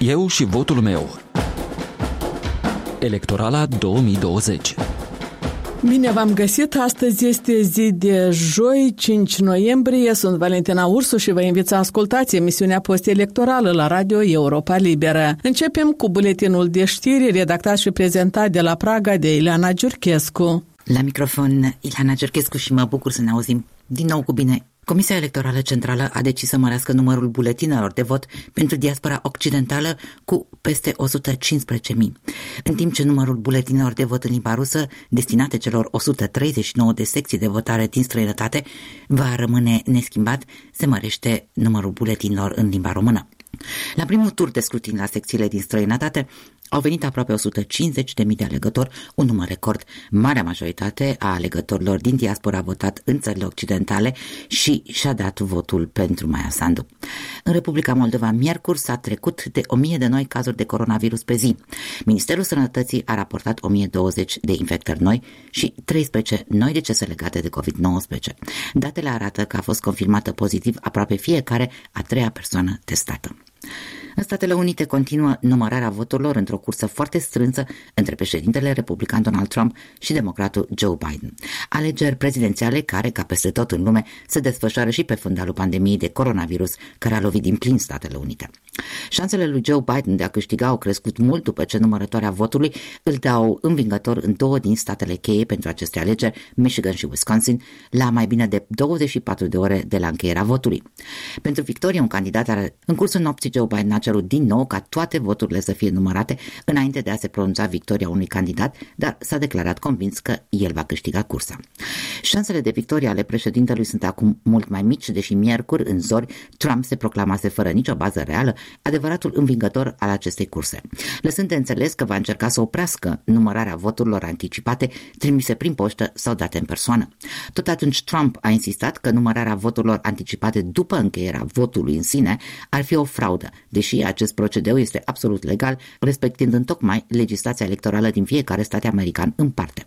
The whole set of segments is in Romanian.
Eu și votul meu. Electorala 2020 Bine v-am găsit! Astăzi este zi de joi, 5 noiembrie. Sunt Valentina Ursu și vă invit să ascultați emisiunea post-electorală la Radio Europa Liberă. Începem cu buletinul de știri redactat și prezentat de la Praga de Ileana Giurchescu. La microfon, Ileana Giurchescu și mă bucur să ne auzim din nou cu bine Comisia Electorală Centrală a decis să mărească numărul buletinelor de vot pentru diaspora occidentală cu peste 115.000, în timp ce numărul buletinelor de vot în limba rusă, destinate celor 139 de secții de votare din străinătate, va rămâne neschimbat, se mărește numărul buletinelor în limba română. La primul tur de scrutin la secțiile din străinătate au venit aproape 150.000 de alegători, un număr record. Marea majoritate a alegătorilor din diaspora a votat în țările occidentale și și-a dat votul pentru Maia Sandu. În Republica Moldova, miercuri s-a trecut de 1000 de noi cazuri de coronavirus pe zi. Ministerul Sănătății a raportat 1020 de infectări noi și 13 noi decese legate de COVID-19. Datele arată că a fost confirmată pozitiv aproape fiecare a treia persoană testată. În Statele Unite continuă numărarea voturilor într-o cursă foarte strânsă între președintele republican Donald Trump și democratul Joe Biden. Alegeri prezidențiale care, ca peste tot în lume, se desfășoară și pe fundalul pandemiei de coronavirus care a lovit din plin Statele Unite. Șansele lui Joe Biden de a câștiga au crescut mult după ce numărătoarea votului îl dau învingător în două din statele cheie pentru aceste alegeri, Michigan și Wisconsin, la mai bine de 24 de ore de la încheierea votului. Pentru victorie, un candidat are, în cursul nopții Joe Biden a cerut din nou ca toate voturile să fie numărate înainte de a se pronunța victoria unui candidat, dar s-a declarat convins că el va câștiga cursa. Șansele de victorie ale președintelui sunt acum mult mai mici, deși miercuri, în zori, Trump se proclamase fără nicio bază reală adevăratul învingător al acestei curse, lăsând de înțeles că va încerca să oprească numărarea voturilor anticipate trimise prin poștă sau date în persoană. Tot atunci Trump a insistat că numărarea voturilor anticipate după încheierea votului în sine ar fi o fraudă, deși acest procedeu este absolut legal, respectând întocmai legislația electorală din fiecare stat american în parte.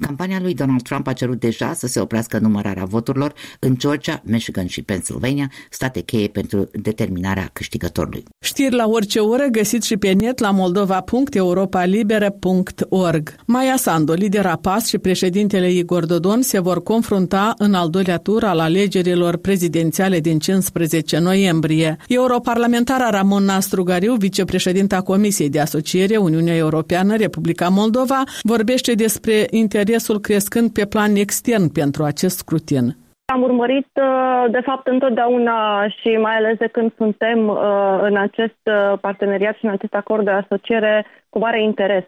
Campania lui Donald Trump a cerut deja să se oprească numărarea voturilor în Georgia, Michigan și Pennsylvania, state cheie pentru determinarea câștigătorului. Știri la orice oră găsiți și pe net la moldova.europalibere.org. Maia Sandu, lidera PAS și președintele Igor Dodon se vor confrunta în al doilea tur al alegerilor prezidențiale din 15 noiembrie. Europarlamentara Ramon Nastrugariu, vicepreședinta Comisiei de Asociere Uniunea Europeană Republica Moldova, vorbește despre interesul crescând pe plan extern pentru acest scrutin. Am urmărit, uh, de fapt, întotdeauna și mai ales de când suntem uh, în acest uh, parteneriat și în acest acord de asociere cu mare interes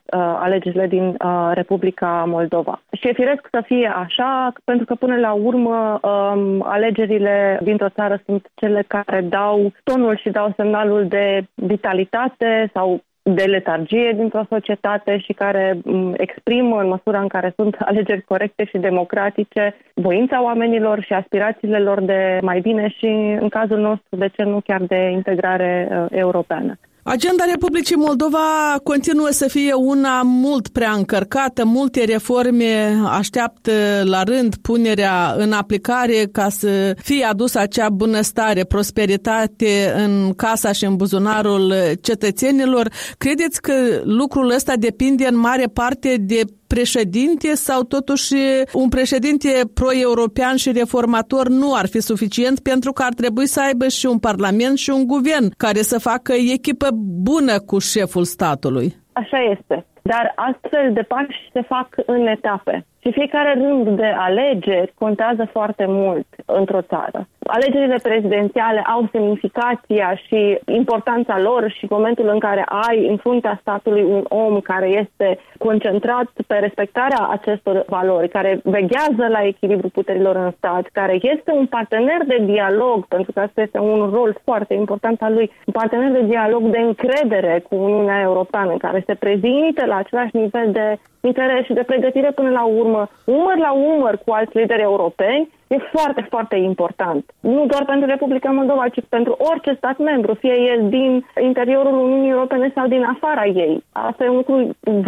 alegerile din Republica Moldova. Și e firesc să fie așa, pentru că până la urmă um, alegerile dintr-o țară sunt cele care dau tonul și dau semnalul de vitalitate sau de letargie dintr-o societate și care mm, exprimă în măsura în care sunt alegeri corecte și democratice voința oamenilor și aspirațiile lor de mai bine și în cazul nostru, de ce nu chiar de integrare uh, europeană. Agenda Republicii Moldova continuă să fie una mult prea încărcată, multe reforme așteaptă la rând punerea în aplicare ca să fie adusă acea bunăstare, prosperitate în casa și în buzunarul cetățenilor. Credeți că lucrul ăsta depinde în mare parte de președinte sau totuși un președinte pro-european și reformator nu ar fi suficient pentru că ar trebui să aibă și un parlament și un guvern care să facă echipă bună cu șeful statului. Așa este. Dar astfel de pași se fac în etape. Și fiecare rând de alegeri contează foarte mult într-o țară. Alegerile prezidențiale au semnificația și importanța lor și momentul în care ai în fruntea statului un om care este concentrat pe respectarea acestor valori, care veghează la echilibru puterilor în stat, care este un partener de dialog, pentru că asta este un rol foarte important al lui, un partener de dialog de încredere cu Uniunea Europeană, care se prezintă la același nivel de interes și de pregătire până la urmă, umăr la umăr cu alți lideri europeni, e foarte, foarte important. Nu doar pentru Republica Moldova, ci pentru orice stat membru, fie el din interiorul Uniunii Europene sau din afara ei. Asta e un lucru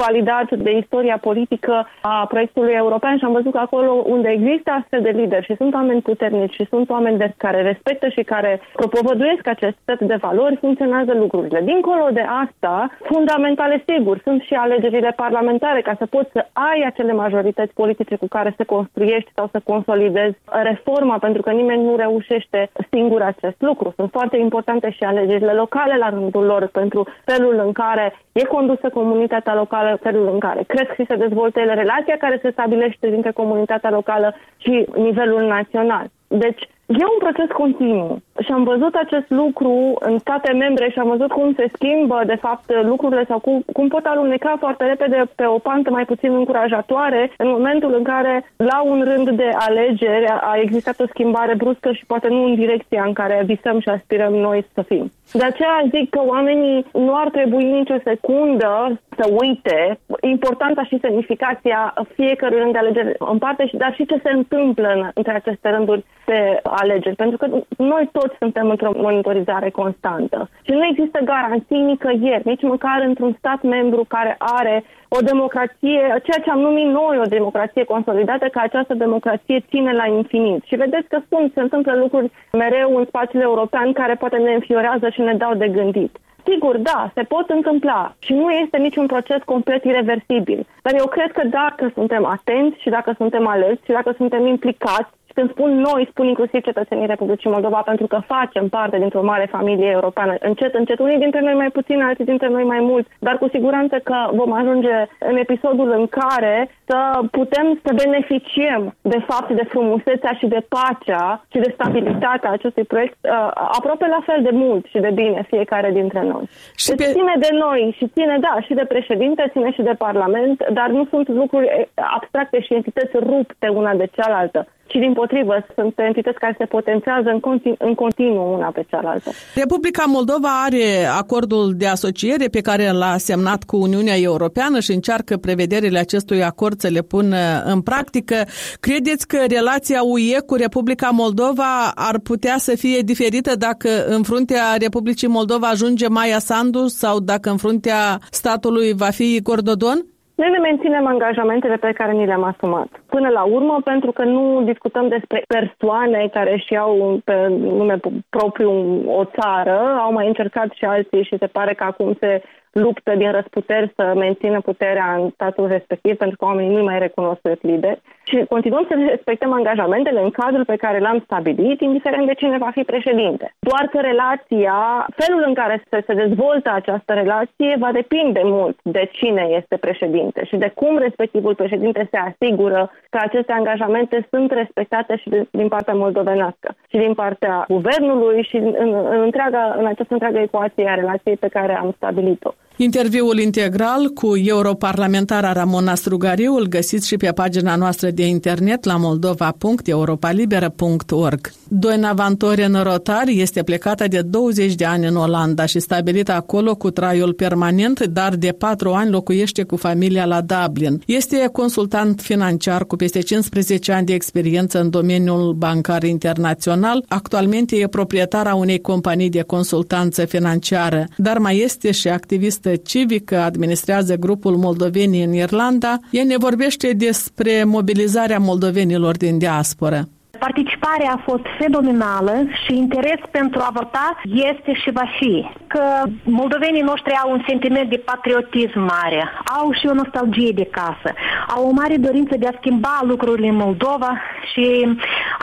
validat de istoria politică a proiectului european și am văzut că acolo unde există astfel de lideri și sunt oameni puternici și sunt oameni de care respectă și care propovăduiesc acest set de valori, funcționează lucrurile. Dincolo de asta, fundamentale sigur, sunt și alegerile parlamentare ca să poți să ai acele majorități politice cu care să construiești sau să consolidezi reforma, pentru că nimeni nu reușește singur acest lucru. Sunt foarte importante și alegerile locale la rândul lor pentru felul în care e condusă comunitatea locală, felul în care cresc și se dezvoltă ele, relația care se stabilește dintre comunitatea locală și nivelul național. Deci, E un proces continuu și am văzut acest lucru în state membre și am văzut cum se schimbă, de fapt, lucrurile sau cum, cum pot aluneca foarte repede pe o pantă mai puțin încurajatoare în momentul în care, la un rând de alegeri, a existat o schimbare bruscă și poate nu în direcția în care visăm și aspirăm noi să fim. De aceea zic că oamenii nu ar trebui nicio secundă să uite importanța și semnificația fiecărui rând de alegeri în parte, dar și ce se întâmplă în, între aceste rânduri de alegeri. Pentru că noi toți suntem într-o monitorizare constantă și nu există garanții nicăieri, nici măcar într-un stat membru care are o democrație, ceea ce am numit noi o democrație consolidată, că această democrație ține la infinit. Și vedeți că sunt, se întâmplă lucruri mereu în spațiul european care poate ne înfiorează și ne dau de gândit. Sigur, da, se pot întâmpla și nu este niciun proces complet irreversibil. Dar eu cred că dacă suntem atenți și dacă suntem alerți și dacă suntem implicați când spun noi, spun inclusiv cetățenii Republicii Moldova, pentru că facem parte dintr-o mare familie europeană. Încet, încet, unii dintre noi mai puțin, alții dintre noi mai mult, dar cu siguranță că vom ajunge în episodul în care să putem să beneficiem de fapt de frumusețea și de pacea și de stabilitatea acestui proiect uh, aproape la fel de mult și de bine fiecare dintre noi. Și deci pe... ține de noi și ține, da, și de președinte, ține și de parlament, dar nu sunt lucruri abstracte și entități rupte una de cealaltă ci din potrivă sunt entități care se potențează în, continu, în continuu una pe cealaltă. Republica Moldova are acordul de asociere pe care l-a semnat cu Uniunea Europeană și încearcă prevederile acestui acord să le pună în practică. Credeți că relația UE cu Republica Moldova ar putea să fie diferită dacă în fruntea Republicii Moldova ajunge Maia Sandu sau dacă în fruntea statului va fi Igor Dodon? Noi ne menținem angajamentele pe care ni le-am asumat. Până la urmă, pentru că nu discutăm despre persoane care își iau pe nume propriu o țară, au mai încercat și alții și se pare că acum se luptă din răsputeri să mențină puterea în statul respectiv, pentru că oamenii nu mai recunosc lideri. Și continuăm să respectăm angajamentele în cadrul pe care l-am stabilit, indiferent de cine va fi președinte. Doar că relația, felul în care se, se dezvoltă această relație, va depinde mult de cine este președinte și de cum respectivul președinte se asigură că aceste angajamente sunt respectate și de, din partea moldovenească și din partea guvernului și în, în, în, întreaga, în această întreagă ecuație a relației pe care am stabilit-o. Interviul integral cu europarlamentara Ramona Strugariu îl găsiți și pe pagina noastră de internet la moldova.europalibera.org. Doina Vantoren Rotari este plecată de 20 de ani în Olanda și stabilită acolo cu traiul permanent, dar de 4 ani locuiește cu familia la Dublin. Este consultant financiar cu peste 15 ani de experiență în domeniul bancar internațional. Actualmente e proprietara unei companii de consultanță financiară, dar mai este și activist civică, administrează grupul Moldovenii în Irlanda. Ea ne vorbește despre mobilizarea moldovenilor din diaspora. Participarea a fost fenomenală și interes pentru a vota este și va fi. Că moldovenii noștri au un sentiment de patriotism mare, au și o nostalgie de casă, au o mare dorință de a schimba lucrurile în Moldova și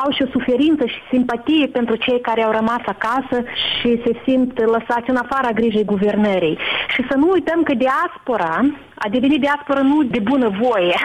au și o suferință și simpatie pentru cei care au rămas acasă și se simt lăsați în afara grijii guvernării. Și să nu uităm că diaspora a devenit diaspora nu de bună voie.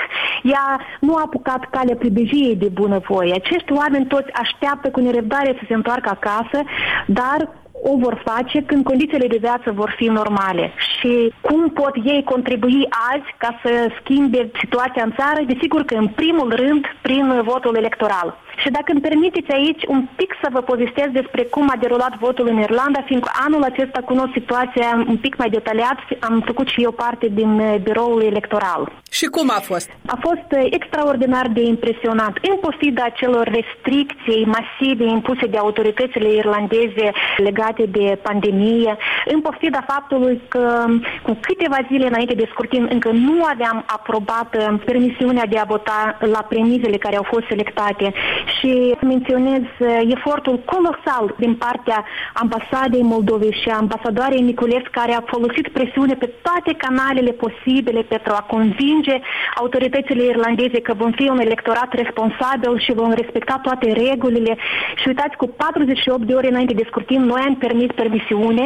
Ea nu a apucat calea pribejiei de bună voie. Acești oameni toți așteaptă cu nerăbdare să se întoarcă acasă, dar o vor face când condițiile de viață vor fi normale și cum pot ei contribui azi ca să schimbe situația în țară, desigur că în primul rând prin votul electoral. Și dacă îmi permiteți aici un pic să vă povestesc despre cum a derulat votul în Irlanda, fiindcă anul acesta cunosc situația un pic mai detaliat, am făcut și eu parte din uh, biroul electoral. Și cum a fost? A fost uh, extraordinar de impresionant. În pofida celor restricții masive impuse de autoritățile irlandeze legate de pandemie, în pofida faptului că cu câteva zile înainte de scrutin încă nu aveam aprobat uh, permisiunea de a vota la premizele care au fost selectate. Și menționez uh, efortul colosal din partea ambasadei Moldovei și ambasadoarei Niculescu care a folosit presiune pe toate canalele posibile pentru a convinge autoritățile irlandeze că vom fi un electorat responsabil și vom respecta toate regulile. Și uitați, cu 48 de ore înainte de scrutin, noi am permis permisiune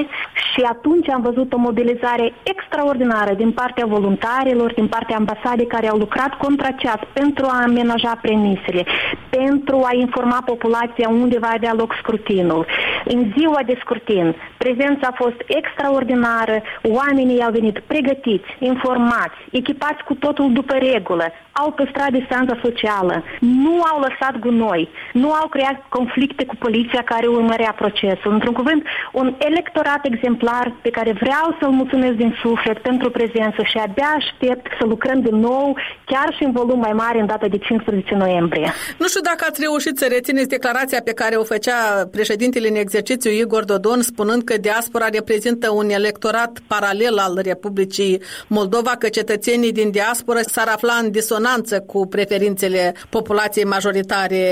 și atunci am văzut o mobilizare extraordinară din partea voluntarilor, din partea ambasadei care au lucrat contra ceas pentru a amenaja premisele, pentru pentru a informa populația unde va avea loc scrutinul. În ziua de scrutin, prezența a fost extraordinară, oamenii au venit pregătiți, informați, echipați cu totul după regulă, au păstrat distanța socială, nu au lăsat gunoi, nu au creat conflicte cu poliția care urmărea procesul. Într-un cuvânt, un electorat exemplar pe care vreau să-l mulțumesc din suflet pentru prezență și abia aștept să lucrăm din nou, chiar și în volum mai mare în data de 15 noiembrie. Nu știu dacă ați reușit să rețineți declarația pe care o făcea președintele în exercițiu Igor Dodon, spunând că diaspora reprezintă un electorat paralel al Republicii Moldova, că cetățenii din diaspora s-ar afla în disonanță consonanță cu preferințele populației majoritare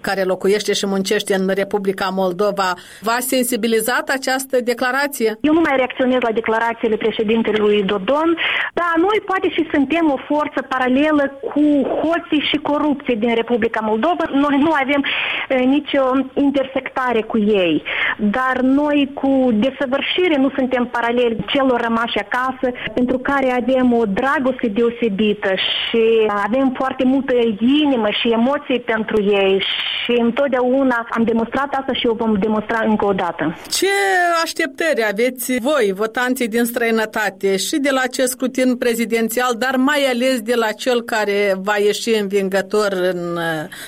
care locuiește și muncește în Republica Moldova. V-a sensibilizat această declarație? Eu nu mai reacționez la declarațiile președintelui Dodon, dar noi poate și suntem o forță paralelă cu hoții și corupție din Republica Moldova. Noi nu avem nicio intersectare cu ei, dar noi cu desăvârșire nu suntem paraleli celor rămași acasă, pentru care avem o dragoste deosebită și avem foarte multă inimă și emoții pentru ei și întotdeauna am demonstrat asta și o vom demonstra încă o dată. Ce așteptări aveți voi, votanții din străinătate, și de la acest scrutin prezidențial, dar mai ales de la cel care va ieși învingător în uh,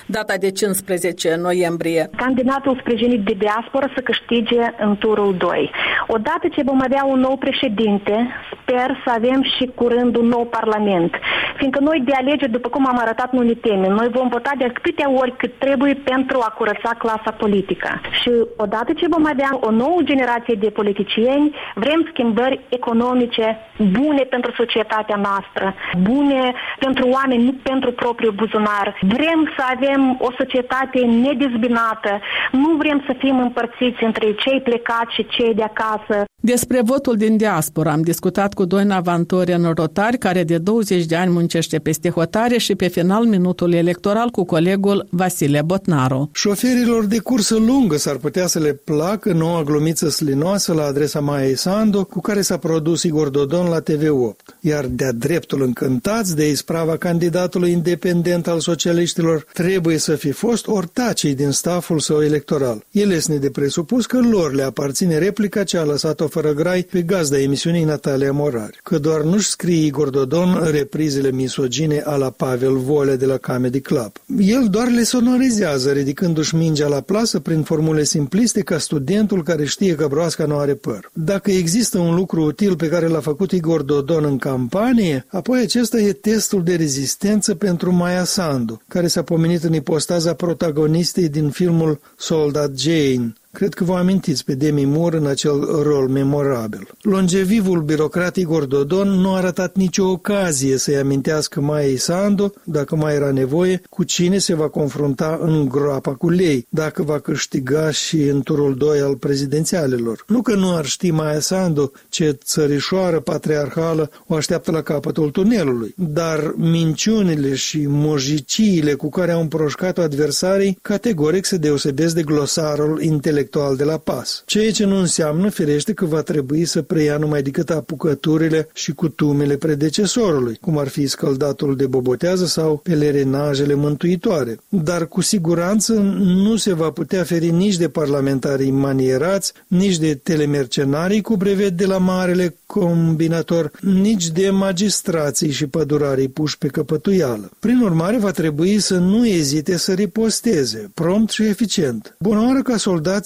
data de 15 noiembrie? Candidatul sprijinit de diaspora să câștige în turul 2. Odată ce vom avea un nou președinte, sper să avem și curând un nou parlament. Fiindcă noi de alegeri, după cum am arătat, nu ne temem. Noi vom vota de câte ori cât trebuie pentru a curăța clasa politică. Și odată ce vom avea o nouă generație de politicieni, vrem schimbări economice bune pentru societatea noastră, bune pentru oameni, nu pentru propriul buzunar. Vrem să avem o societate nedezbinată, nu vrem să fim împărțiți între cei plecați și cei de acasă. Despre votul din diaspora am discutat cu Doina în Rotari, care de 20 de ani muncește peste hotare și pe final minutul electoral cu colegul Vasile Botnaru. Șoferilor de cursă lungă s-ar putea să le placă noua glumiță slinoasă la adresa Maiei Sandu, cu care s-a produs Igor Dodon la TV8. Iar de-a dreptul încântați de isprava candidatului independent al socialiștilor, trebuie să fi fost ortacii din staful său electoral. El este de presupus că lor le aparține replica ce a lăsat-o fără grai pe gazda emisiunii Natalia Morari, că doar nu-și scrie Igor Dodon reprizele misogine a la Pavel Volea de la Comedy Club. El doar le sonorizează, ridicându-și mingea la plasă prin formule simpliste ca studentul care știe că broasca nu are păr. Dacă există un lucru util pe care l-a făcut Igor Dodon în campanie, apoi acesta e testul de rezistență pentru Maya Sandu, care s-a pomenit în ipostaza protagonistei din filmul Soldat Jane, Cred că vă amintiți pe Demi Moore în acel rol memorabil. Longevivul birocrat Igor Dodon nu a arătat nicio ocazie să-i amintească Maia Sandu, dacă mai era nevoie, cu cine se va confrunta în groapa cu lei, dacă va câștiga și în turul 2 al prezidențialelor. Nu că nu ar ști Maia Sandu ce țărișoară patriarhală o așteaptă la capătul tunelului, dar minciunile și mojiciile cu care au împroșcat adversarii categoric se deosebesc de glosarul intelectual intelectual de la pas, ceea ce nu înseamnă, firește, că va trebui să preia numai decât apucăturile și cutumele predecesorului, cum ar fi scăldatul de bobotează sau pelerinajele mântuitoare. Dar cu siguranță nu se va putea feri nici de parlamentarii manierați, nici de telemercenarii cu brevet de la marele combinator, nici de magistrații și pădurarii puși pe căpătuială. Prin urmare, va trebui să nu ezite să riposteze, prompt și eficient. Bună oară ca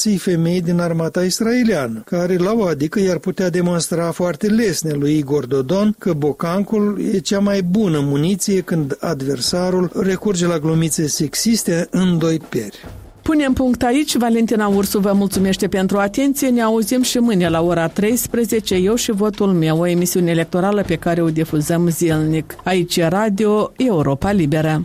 soldații femei din armata israeliană, care la o adică i-ar putea demonstra foarte lesne lui Igor Dodon că bocancul e cea mai bună muniție când adversarul recurge la glumițe sexiste în doi peri. Punem punct aici. Valentina Ursu vă mulțumește pentru atenție. Ne auzim și mâine la ora 13, eu și votul meu, o emisiune electorală pe care o difuzăm zilnic. Aici e Radio Europa Liberă.